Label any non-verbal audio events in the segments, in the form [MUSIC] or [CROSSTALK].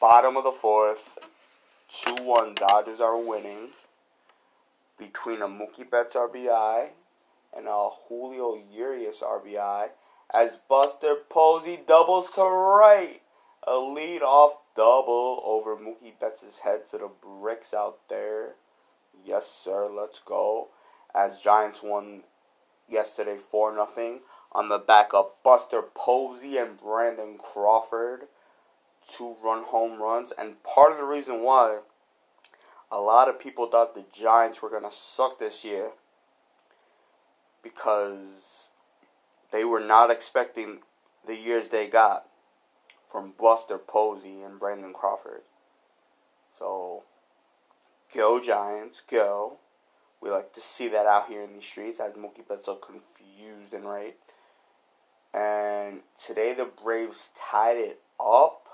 bottom of the fourth, 2 1 Dodgers are winning between a Mookie Betts RBI and a Julio Urias RBI as Buster Posey doubles to right. A lead off double over Mookie Betts' head to the bricks out there. Yes, sir, let's go. As Giants won yesterday 4 0 on the back of Buster Posey and Brandon Crawford. Two run home runs. And part of the reason why a lot of people thought the Giants were going to suck this year because they were not expecting the years they got from Buster Posey and Brandon Crawford. So, go Giants, go. We like to see that out here in the streets as Mookie Betts so confused and right. And today the Braves tied it up.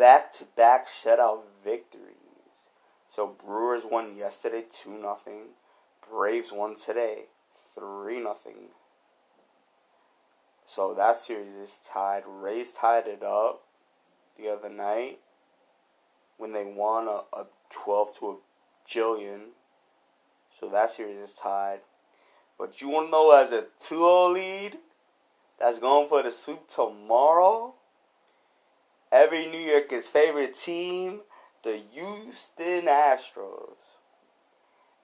Back to back shutout victories. So Brewers won yesterday 2 0. Braves won today 3 0. So that series is tied. Rays tied it up the other night when they won a, a 12 to a jillion. So that series is tied. But you want to know as a 2 0 lead that's going for the sweep tomorrow? Every New Yorker's favorite team the Houston Astros.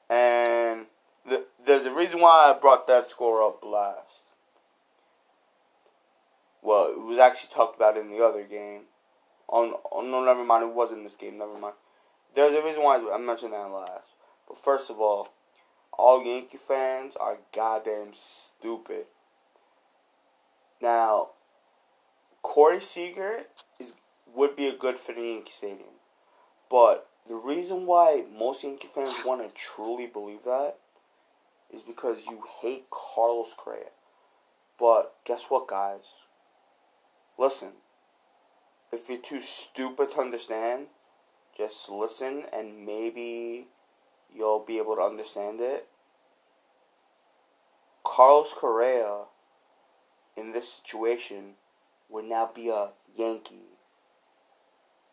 And the, there's a reason why I brought that score up last. Well, it was actually talked about in the other game. Oh, oh no, never mind. It wasn't this game. Never mind. There's a reason why I mentioned that last. But first of all, all Yankee fans are goddamn stupid. Now, Corey Seager is would be a good fit in Yankee Stadium. But the reason why most Yankee fans want to truly believe that is because you hate Carlos Correa. But guess what, guys? Listen. If you're too stupid to understand, just listen and maybe you'll be able to understand it. Carlos Correa, in this situation, would now be a Yankee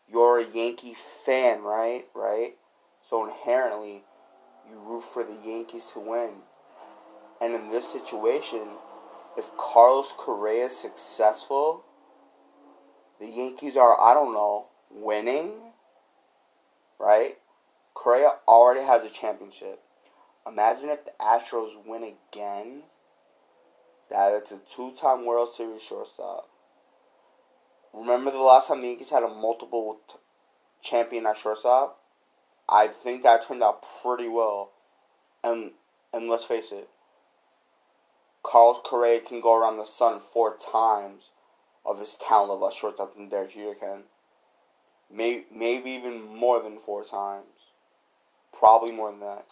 you're a Yankee fan, right? Right? So inherently, you root for the Yankees to win. And in this situation, if Carlos Correa is successful, the Yankees are, I don't know, winning, right? Correa already has a championship. Imagine if the Astros win again. That it's a two time World Series shortstop. Remember the last time the Yankees had a multiple t- champion at shortstop? I think that turned out pretty well. And and let's face it, Carlos Correa can go around the sun four times of his talent level at shortstop than Derek Jeter can. May, maybe even more than four times. Probably more than that.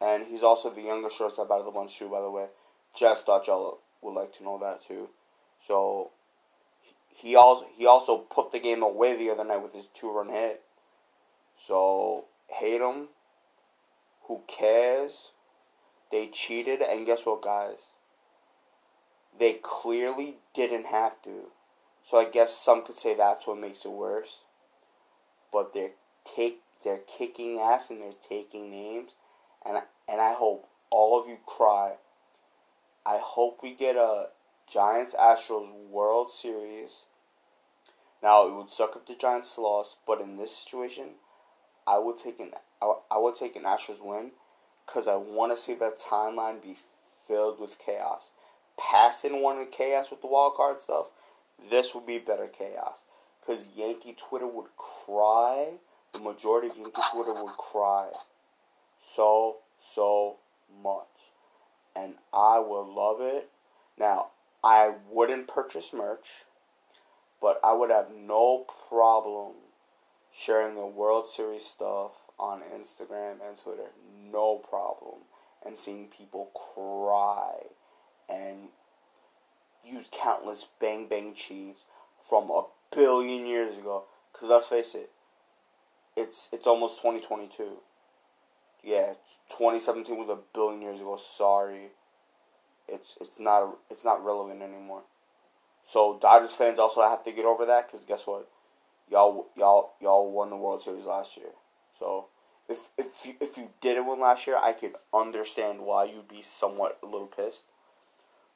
And he's also the youngest shortstop out of the bunch too, by the way. Just thought y'all would like to know that too. So he also he also put the game away the other night with his two run hit. So hate him. Who cares? They cheated, and guess what, guys? They clearly didn't have to. So I guess some could say that's what makes it worse. But they're take they're kicking ass and they're taking names, and and I hope all of you cry. I hope we get a Giants Astros World Series now it would suck if the Giants lost, but in this situation, I would take an I would take an Astros win because I want to see that timeline be filled with chaos. Passing one of chaos with the wild card stuff, this would be better chaos because Yankee Twitter would cry. The majority of Yankee Twitter would cry so so much, and I would love it. Now I wouldn't purchase merch but I would have no problem sharing the World Series stuff on Instagram and Twitter. No problem. And seeing people cry and use countless bang bang cheese from a billion years ago. Because let's face it, it's it's almost 2022. Yeah, 2017 was a billion years ago. Sorry, it's it's not it's not relevant anymore. So Dodgers fans also have to get over that because guess what? y'all y'all y'all won the World Series last year. So if if you, if you didn't win last year, I could understand why you'd be somewhat a little pissed.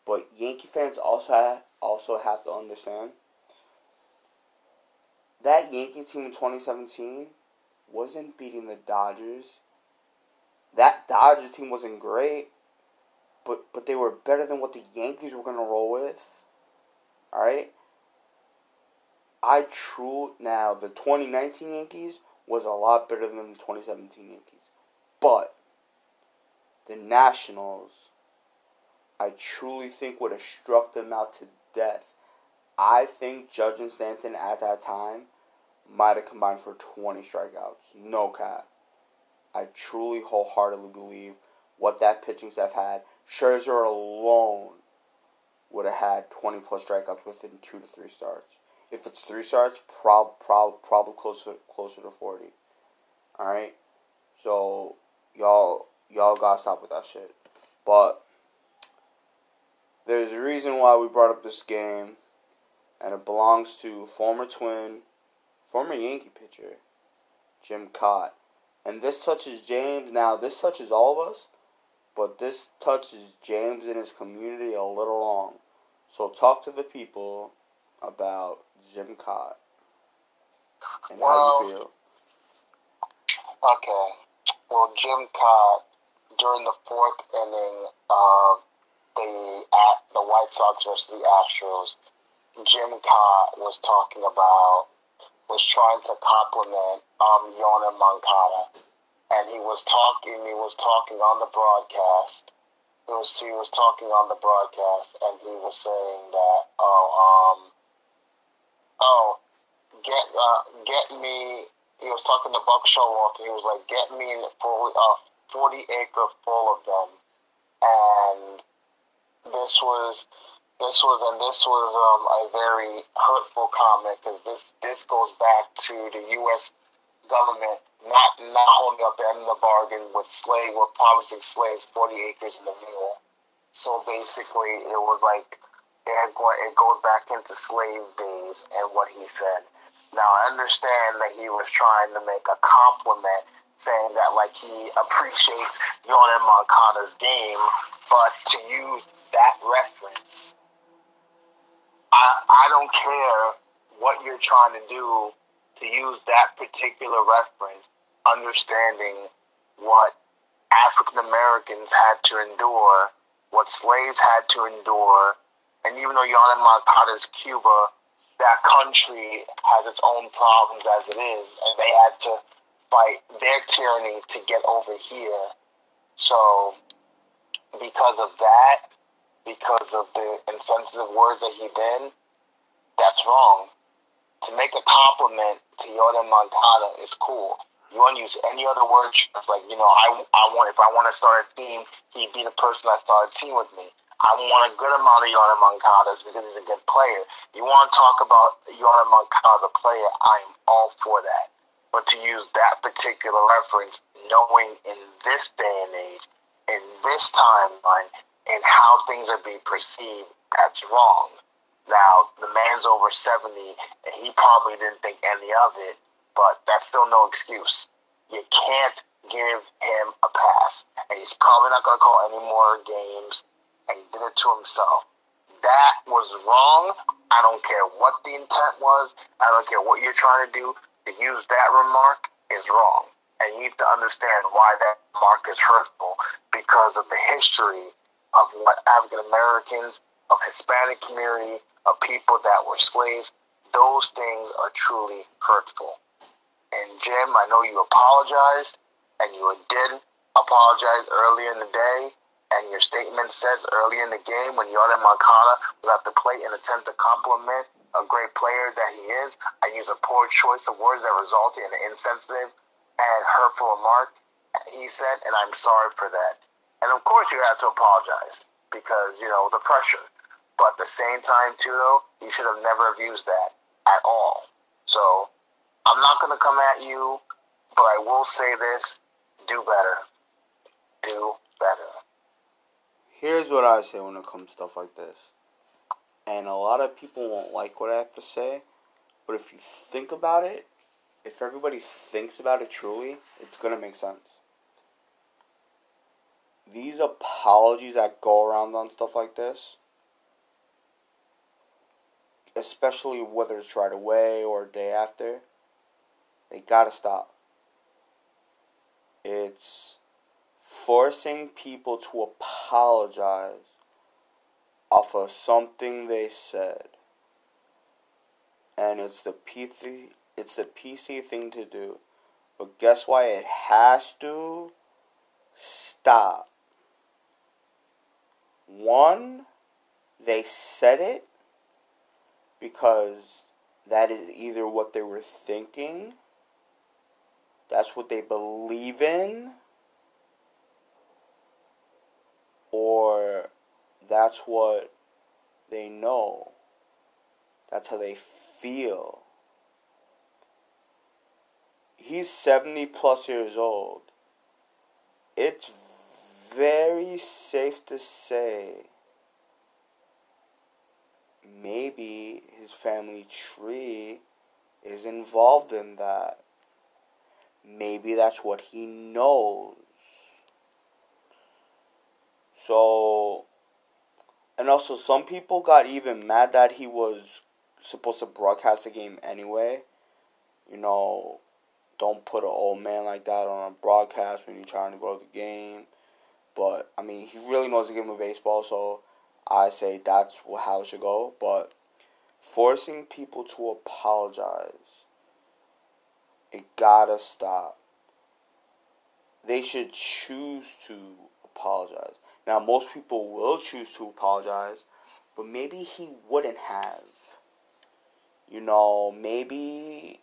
But Yankee fans also have, also have to understand that Yankee team in 2017 wasn't beating the Dodgers. That Dodgers team wasn't great, but but they were better than what the Yankees were gonna roll with. All right. I true now the 2019 Yankees was a lot better than the 2017 Yankees, but the Nationals, I truly think would have struck them out to death. I think Judge and Stanton at that time might have combined for 20 strikeouts. No cap. I truly wholeheartedly believe what that pitching staff had. Scherzer alone would have had 20 plus strikeouts within two to three starts. If it's three starts, prob, prob, probably closer closer to 40. All right, so y'all y'all gotta stop with that shit. But there's a reason why we brought up this game, and it belongs to former Twin, former Yankee pitcher, Jim Kaat. And this touches James. Now, this touches all of us, but this touches James and his community a little wrong. So, talk to the people about Jim Kaat and well, how you feel. Okay. Well, Jim Kaat, during the fourth inning of the at the White Sox versus the Astros, Jim Kaat was talking about was trying to compliment um, Yoan Moncada, and he was talking. He was talking on the broadcast. Was he was talking on the broadcast, and he was saying that oh um oh get uh, get me. He was talking to Buck Showalter. He was like, get me a uh, forty acre full of them, and this was this was and this was um, a very hurtful comment because this this goes back to the U.S. government not not holding up the end of the bargain with slave or promising slaves 40 acres and a mule. So basically, it was like it, it goes back into slave days and what he said. Now I understand that he was trying to make a compliment, saying that like he appreciates Yoan Moncada's game, but to use that reference I, I don't care what you're trying to do to use that particular reference, understanding what African Americans had to endure, what slaves had to endure, and even though Moncada is Cuba, that country has its own problems as it is, and they had to fight their tyranny to get over here. So, because of that, because of the insensitive words that he did, that's wrong. To make a compliment to Yoan Moncada is cool. You want to use any other word, it's like, you know, I, I want, if I want to start a team, he'd be the person that start a team with me. I want a good amount of Yoan Moncadas because he's a good player. You want to talk about Yoan Moncada, the player, I am all for that. But to use that particular reference, knowing in this day and age, in this timeline, and how things are being perceived, that's wrong. Now, the man's over 70, and he probably didn't think any of it, but that's still no excuse. You can't give him a pass, and he's probably not going to call any more games, and he did it to himself. That was wrong. I don't care what the intent was. I don't care what you're trying to do. To use that remark is wrong. And you need to understand why that remark is hurtful because of the history of what African Americans, of Hispanic community, of people that were slaves, those things are truly hurtful. And Jim, I know you apologized, and you did apologize earlier in the day, and your statement says early in the game when Yoan Moncada was at the plate and attempt to compliment a great player that he is, I use a poor choice of words that resulted in an insensitive and hurtful remark. He said, and I'm sorry for that. And of course, you have to apologize because, you know, the pressure. But at the same time, too, though, you should have never have used that at all. So I'm not going to come at you, but I will say this do better. Do better. Here's what I say when it comes to stuff like this. And a lot of people won't like what I have to say, but if you think about it, if everybody thinks about it truly, it's gonna make sense. These apologies that go around on stuff like this, especially whether it's right away or day after, they gotta stop. It's forcing people to apologize off of something they said. And it's the PC it's the PC thing to do. But guess why it has to stop? One, they said it because that is either what they were thinking, that's what they believe in, or that's what they know. That's how they feel. He's 70 plus years old. It's very safe to say maybe his family tree is involved in that. Maybe that's what he knows. So, and also some people got even mad that he was supposed to broadcast the game anyway. You know, don't put an old man like that on a broadcast when you're trying to to the game. But I mean, he really knows the game of baseball, so I say that's how it should go. But forcing people to apologize, it gotta stop. They should choose to apologize. Now, most people will choose to apologize, but maybe he wouldn't have. You know, maybe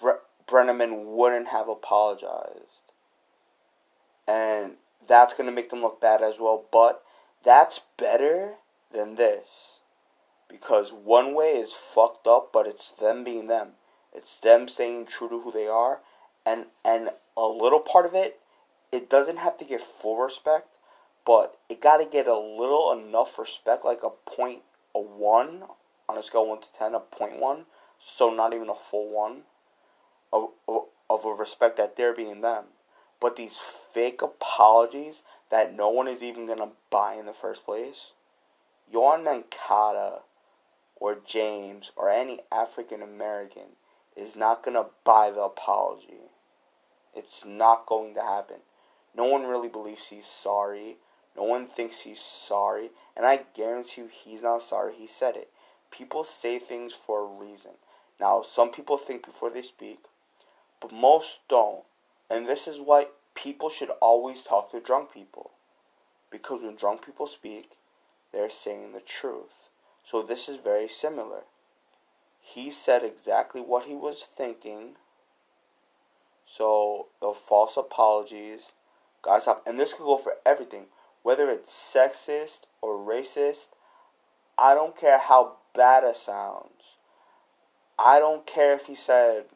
Bre- Brennaman wouldn't have apologized. And that's going to make them look bad as well. But that's better than this. Because one way is fucked up, but it's them being them. It's them staying true to who they are. And, and a little part of it it doesn't have to get full respect, but it got to get a little enough respect, like a point, a one on a scale one to ten, a point one, so not even a full one of, of, of a respect that they're being them. But these fake apologies that no one is even gonna buy in the first place, Yoan Moncada or James or any African American is not gonna buy the apology. It's not going to happen. No one really believes he's sorry. No one thinks he's sorry. And I guarantee you he's not sorry. He said it. People say things for a reason. Now, some people think before they speak, but most don't. And this is why people should always talk to drunk people. Because when drunk people speak, they're saying the truth. So this is very similar. He said exactly what he was thinking. So the false apologies Gotta stop. And this could go for everything. Whether it's sexist or racist, I don't care how bad it sounds. I don't care if he said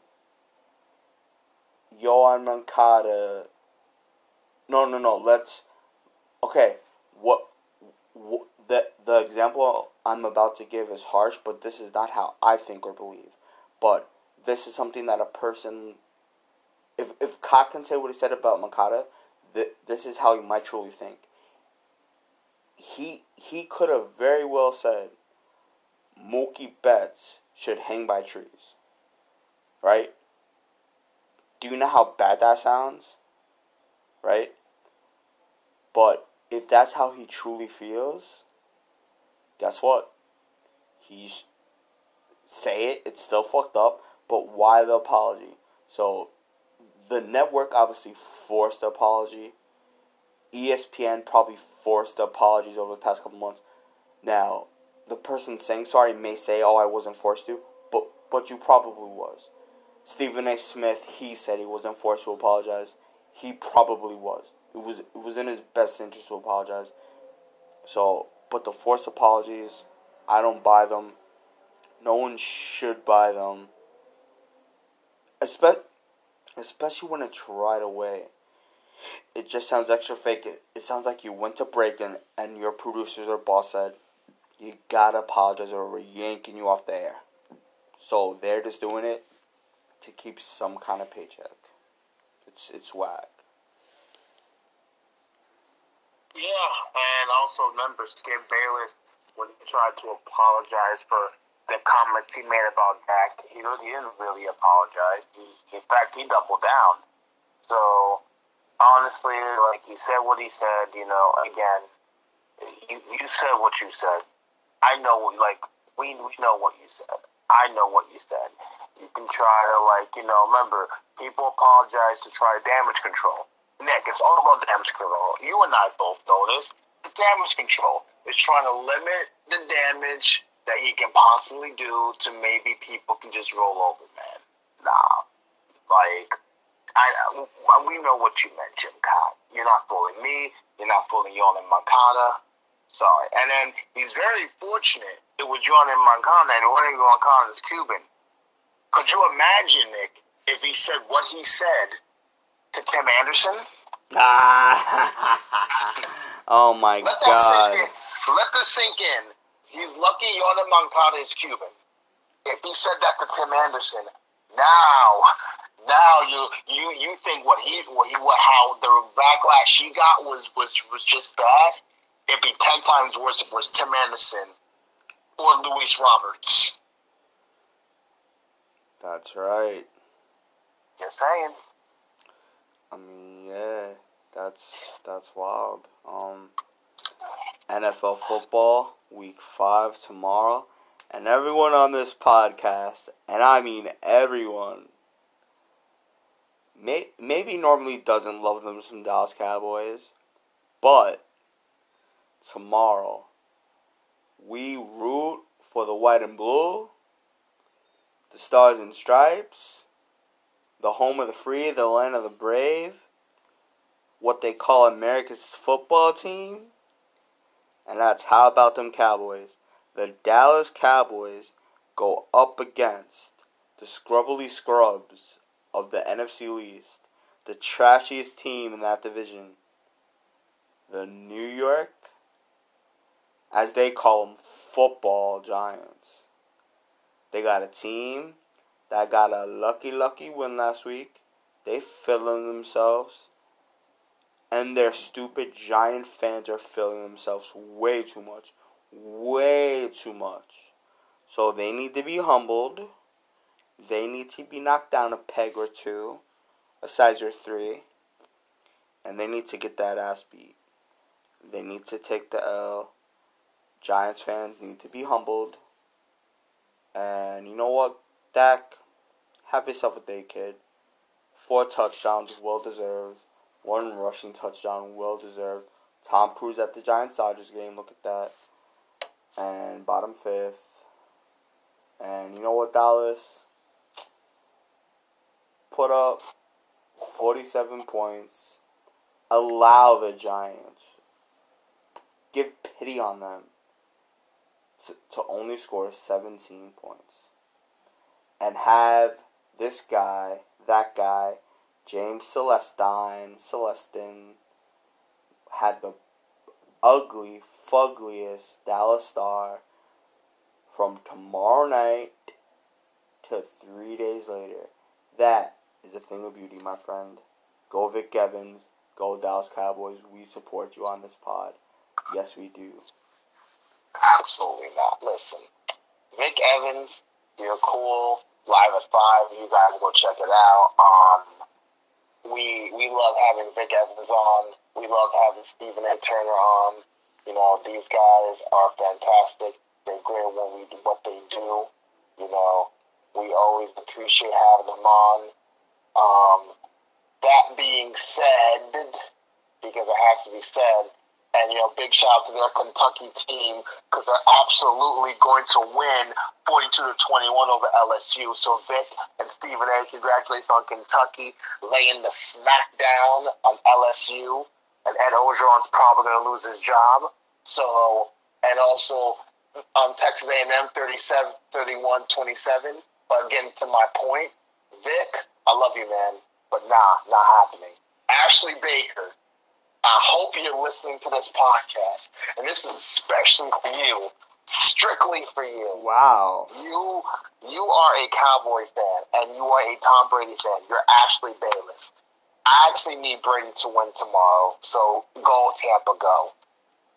Yoan Moncada. No, no, no. Let's. Okay, what, what the the example I'm about to give is harsh, but this is not how I think or believe. But this is something that a person. If if Kaat can say what he said about Moncada, th- this is how he might truly think. He he could have very well said Mookie Betts should hang by trees. Right? Do you know how bad that sounds? Right? But if that's how he truly feels, guess what? He's say it, it's still fucked up, but why the apology? So the network obviously forced the apology. ESPN probably forced the apologies over the past couple months. Now, the person saying sorry may say, "Oh, I wasn't forced to," but but you probably was. Stephen A. Smith, he said he wasn't forced to apologize. He probably was. It was it was in his best interest to apologize. So, but the forced apologies, I don't buy them. No one should buy them. Especially especially when it's right away. It just sounds extra fake. It, it sounds like you went to break and, and your producers or boss said, you gotta apologize or we're yanking you off the air. So they're just doing it to keep some kind of paycheck. It's it's whack. Yeah, and also remember Skip Bayless when he tried to apologize for the comments he made about Dak, he, he didn't really apologize. He, in fact, he doubled down. So honestly, like he said what he said. You know, again, you you said what you said. I know, like we we know what you said. I know what you said. You can try to like you know. Remember, people apologize to try damage control. Nick, it's all about damage control. You and I both know this. The damage control is trying to limit the damage that he can possibly do to maybe people can just roll over, man. Nah, like I, we know what you meant, Jim. You're not fooling me. You're not fooling y'all Yolan Moncada. Sorry. And then he's very fortunate. It was Yolan Moncada, and Yolan Moncada is Cuban. Could you imagine, Nick, if he said what he said to Tim Anderson? [LAUGHS] oh my Let god. Let this sink in. He's lucky Yolan Moncada is Cuban. If he said that to Tim Anderson, now, now you you you think what he what he what how the backlash he got was was was just bad? It'd be ten times worse if it was Tim Anderson or Luis Roberts. That's right. Just saying. I mean, yeah, that's that's wild. Um, NFL football week five tomorrow, and everyone on this podcast, and I mean everyone, may, maybe normally doesn't love them some Dallas Cowboys, but tomorrow we root for the white and blue, the stars and stripes the home of the free, the land of the brave, what they call America's football team. And that's how about them Cowboys? The Dallas Cowboys go up against the scrubbly scrubs of the NFC East, the trashiest team in that division, the New York, as they call them, football giants. They got a team that got a lucky, lucky win last week. They feeling themselves. And their stupid giant fans are feeling themselves way too much. Way too much. So they need to be humbled. They need to be knocked down a peg or two, a size or three. And they need to get that ass beat. They need to take the L. Giants fans need to be humbled. And you know what, Dak? Have yourself a day, kid. Four touchdowns, well deserved. One rushing touchdown, well deserved. Tom Cruise at the Giants Dodgers game, look at that. And bottom fifth. And you know what, Dallas? Put up 47 points. Allow the Giants. Give pity on them to, only score 17 points. And have this guy, that guy, James Celestine, Celestin, had the ugly, fuggliest Dallas Star from tomorrow night to three days later. That is a thing of beauty, my friend. Go Vic Evans. Go Dallas Cowboys. We support you on this pod. Yes, we do. Absolutely not. Listen, Vic Evans, you're cool live at five. You guys go check it out. Um, we we love having Vic Evans on. We love having Stephen A. Turner on. You know, these guys are fantastic. They're great when we do what they do. You know, we always appreciate having them on. Um, that being said, because it has to be said, and, you know, big shout out to their Kentucky team because they're absolutely going to win 42 to 21 over LSU. So, Vic and Stephen A., congratulations on Kentucky laying the smackdown on LSU. And Ed Orgeron's probably going to lose his job. So, and also on Texas A&M 37, 31, 27. But getting to my point, Vic, I love you, man. But nah, not happening. Ashley Baker, I hope you're listening to this podcast, and this is especially for you. strictly for you. Wow. You you are a Cowboy fan and you are a Tom Brady fan. You're Ashley Bayless. I actually need Brady to win tomorrow, so go Tampa, go.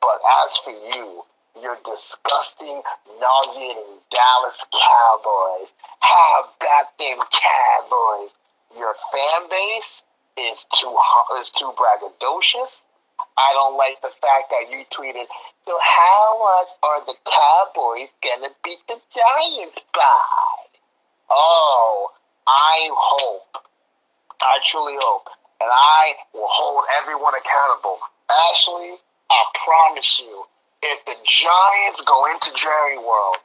But as for you, you're disgusting, nauseating Dallas Cowboys. How about them Cowboys? Your fan base is too is too braggadocious. I don't like the fact that you tweeted, so how much are the Cowboys gonna beat the Giants by? Oh, I hope, I truly hope, and I will hold everyone accountable. Ashley, I promise you, if the Giants go into Jerry World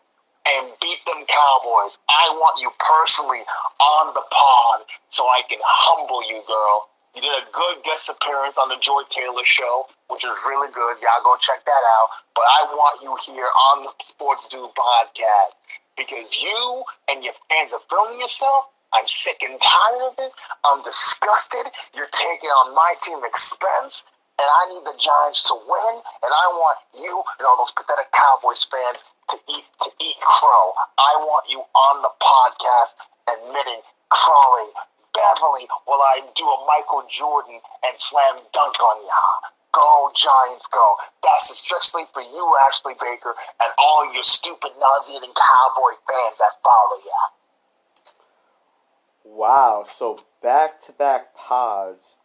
and beat them Cowboys, I want you personally on the pod so I can humble you, girl. You did a good guest appearance on the Joy Taylor show, which is really good. Y'all go check that out. But I want you here on the Sports Dude podcast because you and your fans are filming yourself. I'm sick and tired of it. I'm disgusted. You're taking on my team expense, and I need the Giants to win. And I want you and all those pathetic Cowboys fans to eat to eat crow. I want you on the podcast admitting crawling Beverly while I do a Michael Jordan and slam dunk on ya. Go Giants, go! That's especially for you, Ashley Baker, and all your stupid, nauseating cowboy fans that follow ya. Wow. So back to back pods,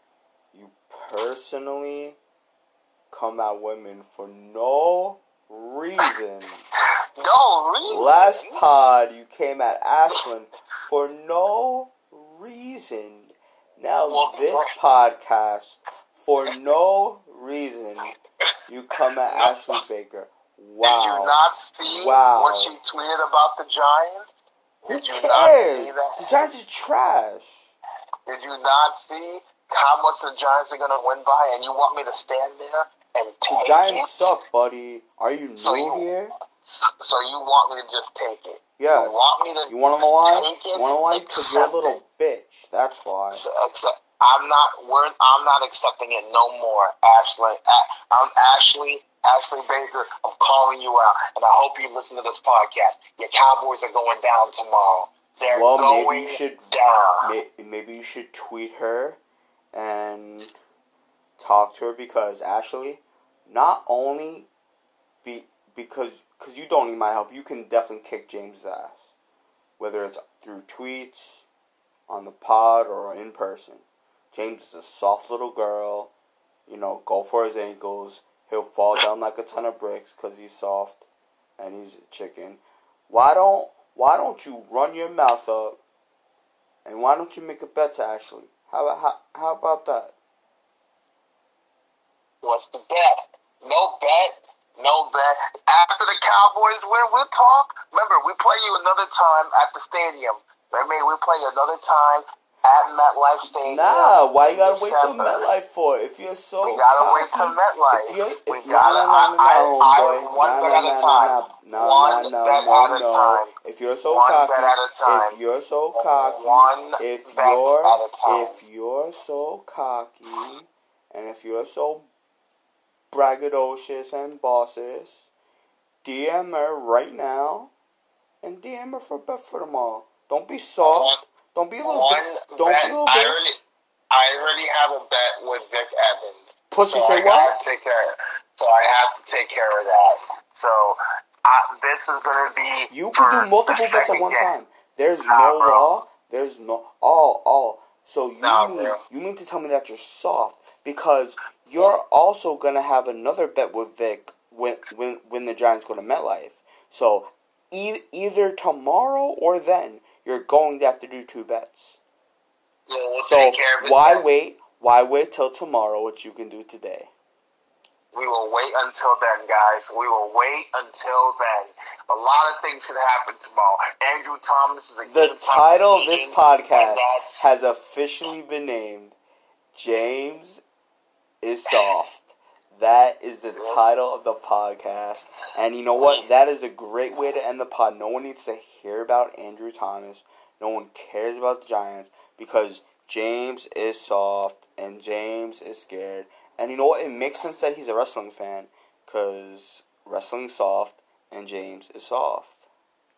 you personally come at women for no reason. [LAUGHS] No reason. Last pod, you came at Ashlyn for no reason. Now Well, this podcast, for no reason, you come at Ashley Baker. Wow. Did you not see Wow. what she tweeted about the Giants? Who Did you not cares? see that? The Giants are trash. Did you not see how much the Giants are going to win by? And you want me to stand there and The Giants it? suck, buddy. Are you So new you- here? So, so you want me to just take it? Yeah. You want me to You want on the just line? take it? You want on the line? Because you're a little it? bitch. That's why. So, I'm not. We're, I'm not accepting it no more, Ashley. I'm Ashley. Ashley Baker. I'm calling you out, and I hope you listen to this podcast. Your Cowboys are going down tomorrow. They're Well, going maybe you should down. maybe you should tweet her and talk to her because Ashley, not only be because because you don't need my help, you can definitely kick James' ass, whether it's through tweets, on the pod, or in person. James is a soft little girl. You know, go for his ankles. He'll fall down like a ton of bricks because he's soft and he's a chicken. Why don't Why don't you run your mouth up and why don't you make a bet to Ashley? How how, how about that? What's the bet? No bet. No bet. After the Cowboys win, we'll talk. Remember, we play you another time at the stadium. Remember, we play you another time at MetLife Stadium. Nah, why you gotta wait till MetLife for? it? If you're so We gotta wait till MetLife. If you, We if, gotta. nah, nah, nah, I, nah, I, I, homeboy. one Nah, bet nah, at a nah, time. nah, nah, one nah, nah, bet no, at a no. time. If you're so One cocky, bet at a time. if you're so cocky, One if bet you're at a time. if you're so cocky, and if you're so braggadocious and bosses, DM her right now, and DM her for bet for tomorrow. Don't be soft. Don't be a little bit. Don't be a little already, I already have a bet with Vic Evans. Pussy, so say I what? Take care. So I have to take care of that. So I, this is gonna be. You can do multiple bets at one game. time. There's Nah, no bro. law. There's no all all. So you Nah, mean bro. you mean to tell me that you're soft because you're also gonna have another bet with Vic when when when the Giants go to MetLife. So e- either tomorrow or then you're going to have to do two bets. Well, we'll So take care of it. why then. wait? Why wait till tomorrow? What you can do today? We will wait until then, guys. We will wait until then. A lot of things can happen tomorrow. Andrew Thomas is a The title of this podcast has officially been named James is Soft. That is the title of the podcast. And you know what? That is a great way to end the pod. No one needs to hear about Andrew Thomas. No one cares about the Giants because James is soft and James is scared. And you know what? It makes sense that he's a wrestling fan because wrestling's soft and James is soft.